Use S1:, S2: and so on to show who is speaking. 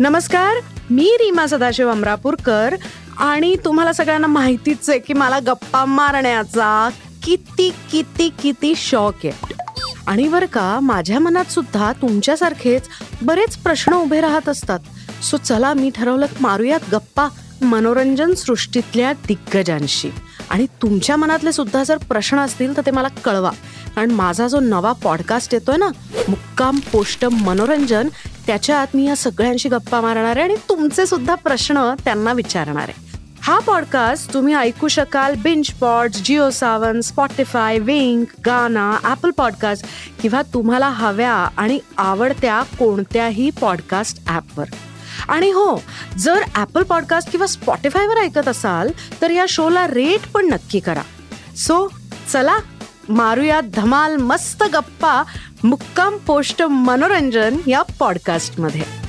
S1: नमस्कार मी रीमा सदाशिव अमरापूरकर आणि तुम्हाला सगळ्यांना माहितीच आहे की मला गप्पा मारण्याचा किती किती किती शौक आहे. आणि बरं का माझ्या मनात सुद्धा तुमच्यासारखेच बरेच प्रश्न उभे राहत असतात. सो चला मी ठरवलं मारूयात गप्पा मनोरंजन सृष्टीतल्या दिग्गजांशी. आणि तुमच्या मनातले सुद्धा जर प्रश्न असतील तर ते मला कळवा. कारण माझा जो नवा पॉडकास्ट येतोय ना मुक्काम पोस्ट मनोरंजन त्याच्यात मी या सगळ्यांशी गप्पा मारणार आहे आणि तुमचे सुद्धा प्रश्न त्यांना विचारणार आहे. हा पॉडकास्ट तुम्ही ऐकू शकाल binge pod Jio Saavn Spotify Wynk Gaana Apple podcast किंवा तुम्हाला हव्या आणि आवडत्या कोणत्याही पॉडकास्ट ॲपवर आणि हो जर ॲपल पॉडकास्ट किंवा स्पॉटीफायवर ऐकत असाल तर या शोला रेट पण नक्की करा. सो चला मारूया धमाल मस्त गप्पा मुक्काम पोस्ट मनोरंजन या पॉडकास्टमध्ये